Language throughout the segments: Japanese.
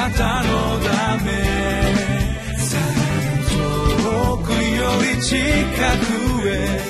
なたのため遠くより近くへ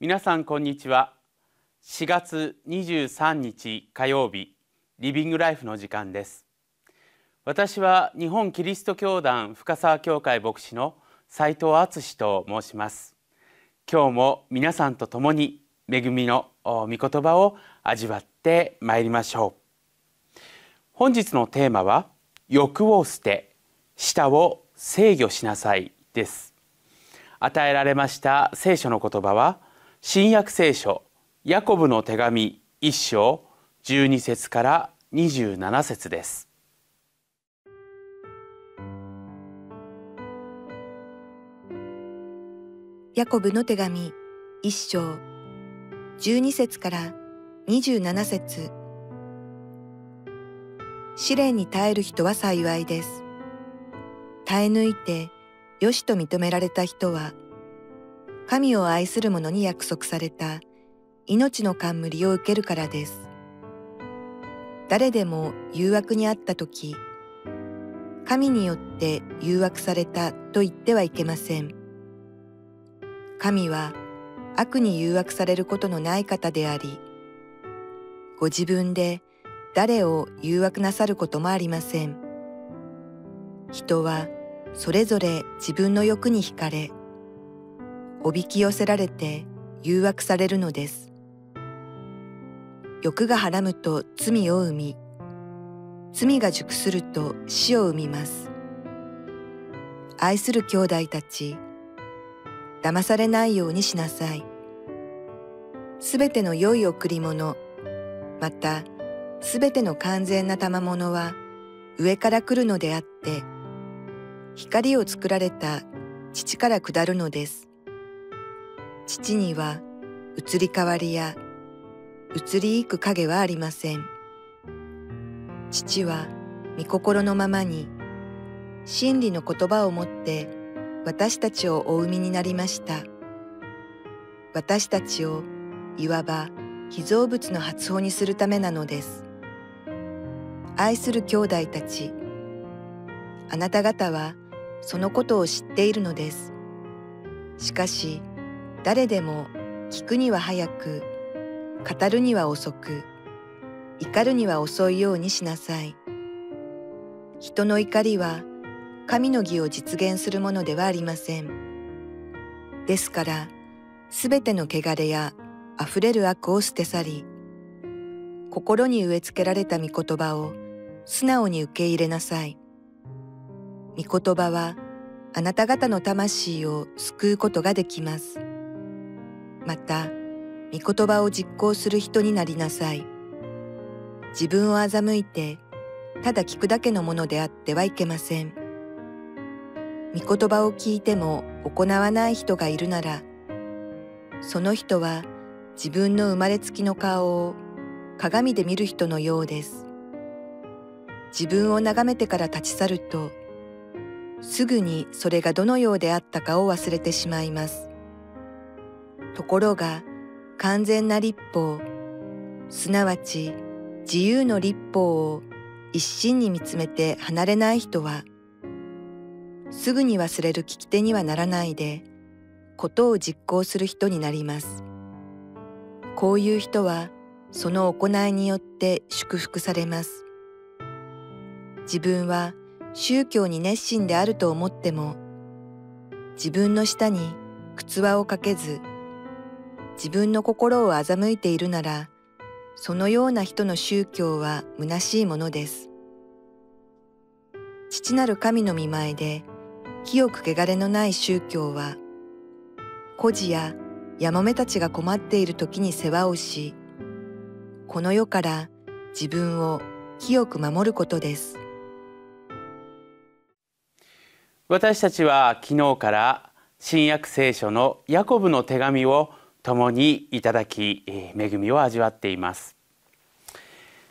皆さんこんにちは。4月23日火曜日リビングライフの時間です。私は日本キリスト教団深沢教会牧師の斉藤敦と申します。今日も皆さんと共に恵みの御言葉を味わってまいりましょう。本日のテーマは欲を捨て舌を制御しなさいです。与えられました聖書の言葉は新約聖書ヤコブの手紙一章十二節から二十七節です。ヤコブの手紙一章十二節から二十七節。試練に耐える人は幸いです。耐え抜いてよしと認められた人は神を愛する者に約束された。命の冠を受けるからです。誰でも誘惑にあった時、神によって誘惑されたと言ってはいけません。神は悪に誘惑されることのない方であり、ご自分で誰を誘惑なさることもありません。人はそれぞれ自分の欲に惹かれ、おびき寄せられて誘惑されるのです。欲がはらむと罪を生み、罪が熟すると死を生みます。愛する兄弟たち、騙されないようにしなさい。すべての良い贈り物、またすべての完全な賜物は上から来るのであって、光を作られた父から下るのです。父には移り変わりや移りゆく影はありません。父は御心のままに真理の言葉をもって私たちをお産みになりました。私たちをいわば被造物の発音にするためなのです。愛する兄弟たち、あなた方はそのことを知っているのです。しかし、誰でも聞くには早く語るには遅く怒るには遅いようにしなさい。人の怒りは神の義を実現するものではありません。ですからすべての汚れやあふれる悪を捨て去り心に植え付けられた御言葉を素直に受け入れなさい。御言葉はあなた方の魂を救うことができます。また、御言葉を実行する人になりなさい。自分を欺いて、ただ聞くだけのものであってはいけません。御言葉を聞いても行わない人がいるなら、その人は自分の生まれつきの顔を鏡で見る人のようです。自分を眺めてから立ち去ると、すぐにそれがどのようであったかを忘れてしまいます。ところが完全な立法、すなわち自由の立法を一心に見つめて離れない人は、すぐに忘れる聞き手にはならないで、ことを実行する人になります。こういう人は、その行いによって祝福されます。自分は宗教に熱心であると思っても、自分の下に靴輪をかけず、自分の心を欺いているなら、そのような人の宗教は虚しいものです。父なる神の見前で、清く汚れのない宗教は、孤児ややもめたちが困っている時に世話をし、この世から自分を清く守ることです。私たちは昨日から新約聖書のヤコブの手紙を共にいただき恵みを味わっています。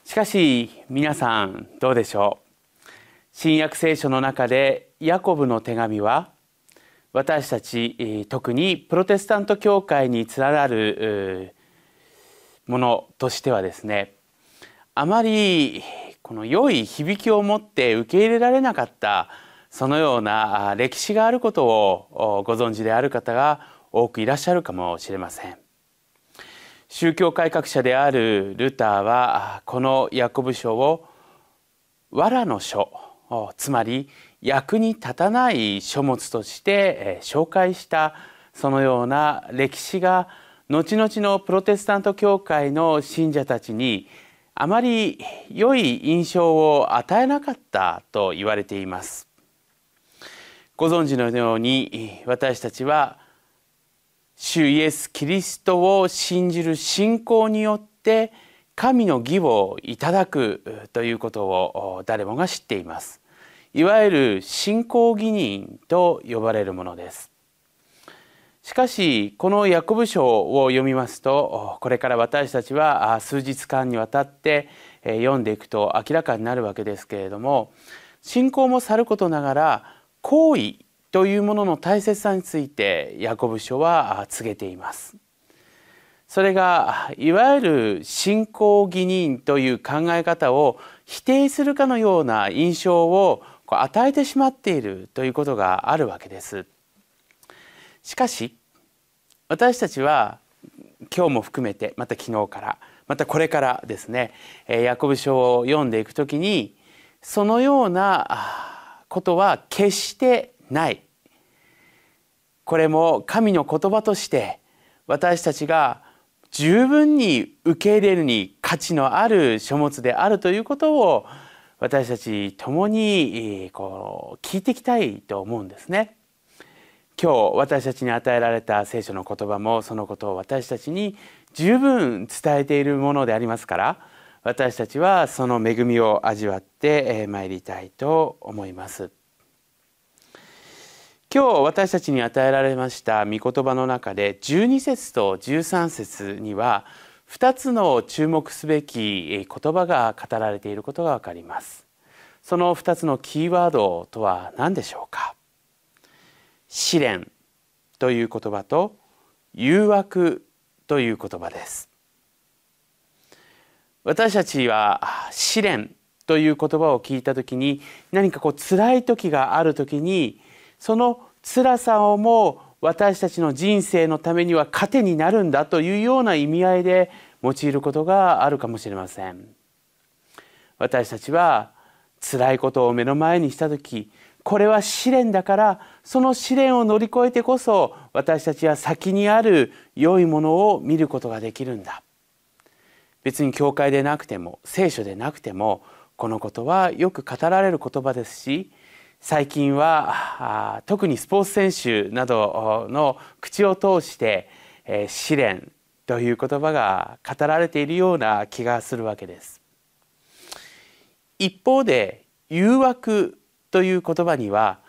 しかし皆さんどうでしょう？新約聖書の中でヤコブの手紙は私たち特にプロテスタント教会に連なるものとしてはですねあまりこの良い響きを持って受け入れられなかったそのような歴史があることをご存知である方が多くいらっしゃるかもしれません。宗教改革者であるルターはこのヤコブ書を藁の書つまり役に立たない書物として紹介したそのような歴史が後々のプロテスタント教会の信者たちにあまり良い印象を与えなかったと言われています。ご存知のように私たちは主イエス・キリストを信じる信仰によって神の義をいただくということを誰もが知っています。いわゆる信仰義人と呼ばれるものです。しかしこのヤコブ書を読みますとこれから私たちは数日間にわたって読んでいくと明らかになるわけですけれども信仰もさることながら行為というものの大切さについてヤコブ書は告げています。それがいわゆる信仰義人という考え方を否定するかのような印象を与えてしまっているということがあるわけです。しかし私たちは今日も含めてまた昨日からまたこれからですねヤコブ書を読んでいくときにそのようなことは決してないこれも神の言葉として私たちが十分に受け入れるに価値のある書物であるということを私たち共にこう聞いていきたいと思うんですね。今日私たちに与えられた聖書の言葉もそのことを私たちに十分伝えているものでありますから私たちはその恵みを味わってまいりたいと思います。今日私たちに与えられました御言葉の中で12節と13節には2つの注目すべき言葉が語られていることがわかります。その2つのキーワードとは何でしょうか？試練という言葉と誘惑という言葉です。私たちは試練という言葉を聞いた時に何かこう辛い時がある時にその辛さをも私たちの人生のためには糧になるんだというような意味合いで用いることがあるかもしれません。私たちは辛いことを目の前にした時これは試練だからその試練を乗り越えてこそ私たちは先にある良いものを見ることができるんだ。別に教会でなくても聖書でなくてもこのことはよく語られる言葉ですし最近は特にスポーツ選手などの口を通して、試練という言葉が語られているような気がするわけです。一方で誘惑という言葉には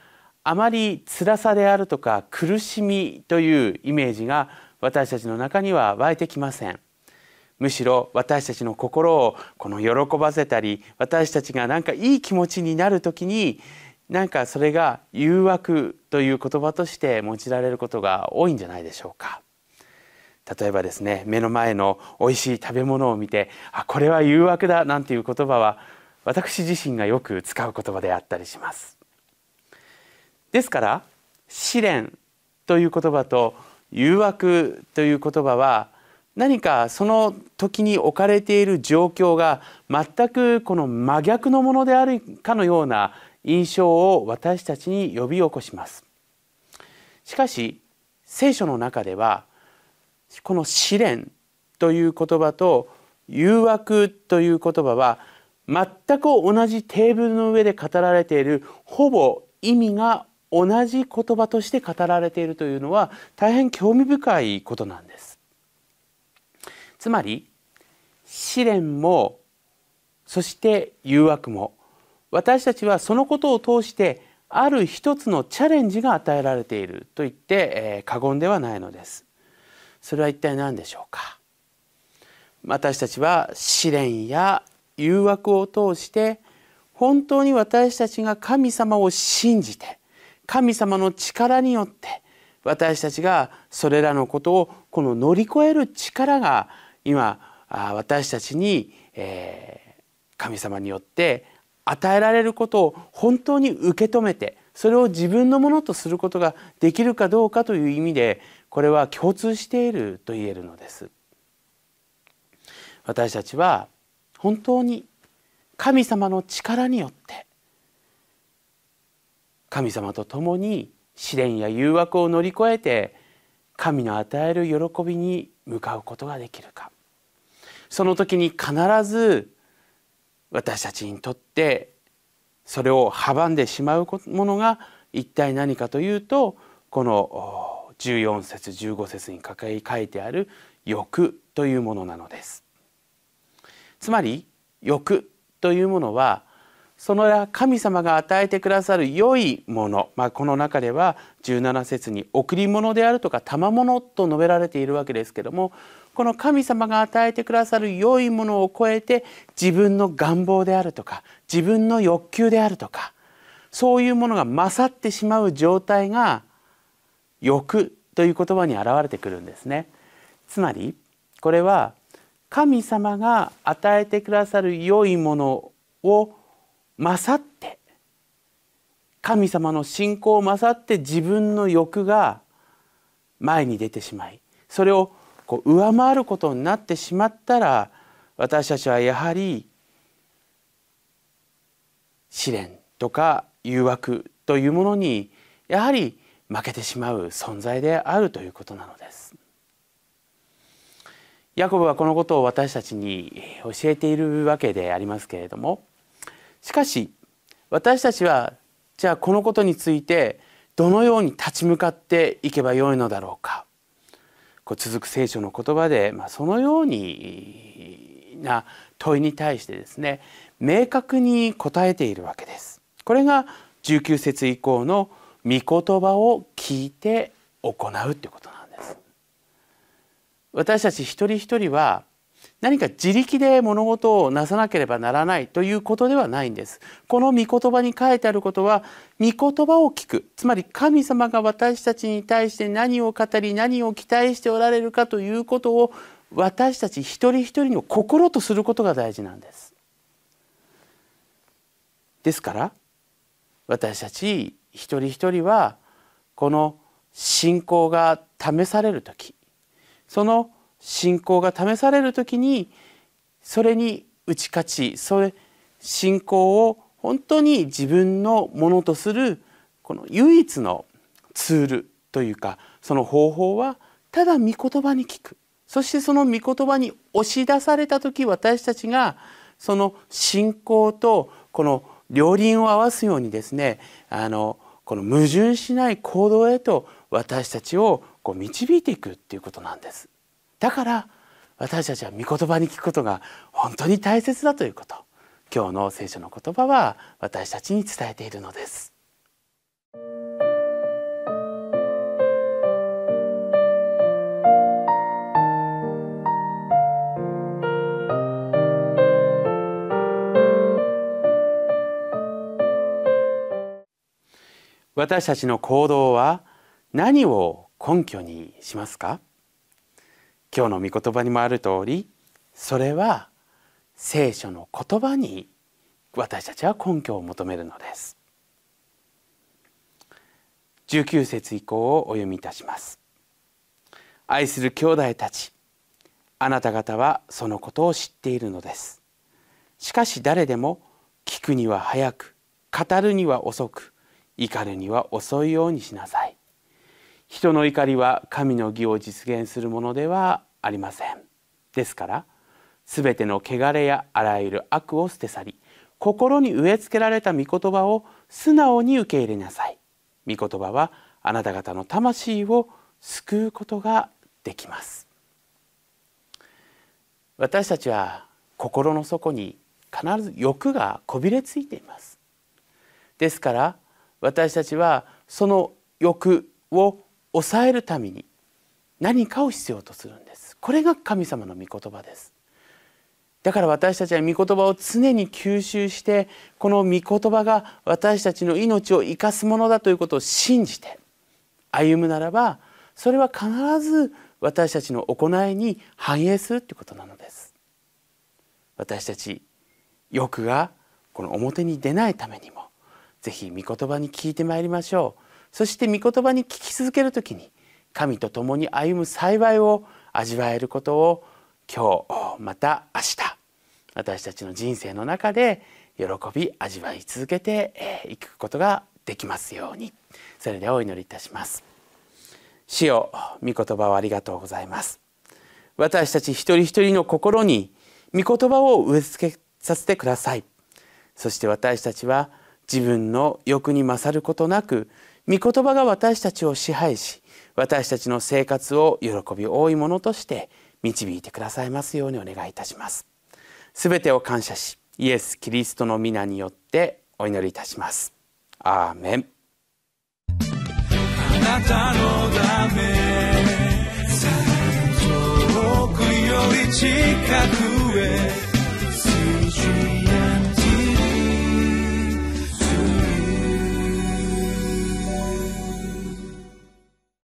あまり辛さであるとか苦しみというイメージが私たちの中には湧いてきません。むしろ私たちの心をこの喜ばせたり私たちがなんかいい気持ちになる時になんかそれが誘惑という言葉として用いられることが多いんじゃないでしょうか。例えばですね目の前の美味しい食べ物を見てあこれは誘惑だなんていう言葉は私自身がよく使う言葉であったりします。ですから試練という言葉と誘惑という言葉は何かその時に置かれている状況が全くこの真逆のものであるかのような印象を私たちに呼び起こします。しかし聖書の中ではこの試練という言葉と誘惑という言葉は全く同じテーブルの上で語られているほぼ意味が同じ言葉として語られているというのは大変興味深いことなんです。つまり試練もそして誘惑も私たちはそのことを通してある一つのチャレンジが与えられていると言って、えー、過言ではないのです。それは一体何でしょうか？私たちは試練や誘惑を通して本当に私たちが神様を信じて神様の力によって私たちがそれらのことをこの乗り越える力が今私たちに、え、神様によって与えられることを本当に受け止めてそれを自分のものとすることができるかどうかという意味でこれは共通していると言えるのです。私たちは本当に神様の力によって神様と共に試練や誘惑を乗り越えて神の与える喜びに向かうことができるかその時に必ず私たちにとってそれを阻んでしまうものが一体何かというとこの14節15節に書いてある欲というものなのです。つまり欲というものはその神様が与えてくださる良いもの、まあ、この中では17節に贈り物であるとか賜物と述べられているわけですけどもこの神様が与えてくださる良いものを超えて自分の願望であるとか自分の欲求であるとかそういうものが勝ってしまう状態が欲という言葉に現れてくるんですね。つまりこれは神様が与えてくださる良いものを勝って神様の信仰を勝って自分の欲が前に出てしまいそれをこう上回ることになってしまったら私たちはやはり試練とか誘惑というものにやはり負けてしまう存在であるということなのです。ヤコブはこのことを私たちに教えているわけでありますけれどもしかし私たちはじゃあこのことについてどのように立ち向かっていけばよいのだろうかこう続く聖書の言葉で、まあ、そのようにな問いに対してですね明確に答えているわけです。これが19節以降の御言葉を聞いて行うということなんです。私たち一人一人は何か自力で物事をなさなければならないということではないんです。この御言葉に書いてあることは御言葉を聞くつまり神様が私たちに対して何を語り何を期待しておられるかということを私たち一人一人の心とすることが大事なんです。ですから私たち一人一人はこの信仰が試される時その信仰が試される時にそれに打ち勝ちそれ信仰を本当に自分のものとするこの唯一のツールというかその方法はただ御言葉に聞くそしてその御言葉に押し出された時私たちがその信仰とこの両輪を合わすようにですねあのこの矛盾しない行動へと私たちをこう導いていくっていうことなんです。だから私たちは御言葉に聞くことが本当に大切だということ今日の聖書の言葉は私たちに伝えているのです。私たちの行動は何を根拠にしますか？今日の御言葉にもある通りそれは聖書の言葉に私たちは根拠を求めるのです。19節以降をお読みいたします。愛する兄弟たちあなた方はそのことを知っているのです。しかし誰でも聞くには早く語るには遅く怒るには遅いようにしなさい。人の怒りは神の義を実現するものではありません。ですからすべての汚れやあらゆる悪を捨て去り心に植え付けられた御言葉を素直に受け入れなさい。御言葉はあなた方の魂を救うことができます。私たちは心の底に必ず欲がこびれついています。ですから私たちはその欲を抑えるために何かを必要とするんです。これが神様の御言葉です。だから私たちは御言葉を常に吸収してこの御言葉が私たちの命を生かすものだということを信じて歩むならばそれは必ず私たちの行いに反映するということなのです。私たち欲がこの表に出ないためにもぜひ御言葉に聞いてまいりましょう。そして御言葉に聞き続ける時に神と共に歩む幸いを味わえることを今日また明日私たちの人生の中で喜び味わい続けていくことができますように。それではお祈りいたします。主よ御言葉をありがとうございます。私たち一人一人の心に御言葉を植え付けさせてください。そして私たちは自分の欲に勝ることなく御言葉が私たちを支配し私たちの生活を喜び多いものとして導いてくださいますようにお願いいたします。すべてを感謝しイエス・キリストの皆によってお祈りいたします。アーメン。あなたのため遠くより近く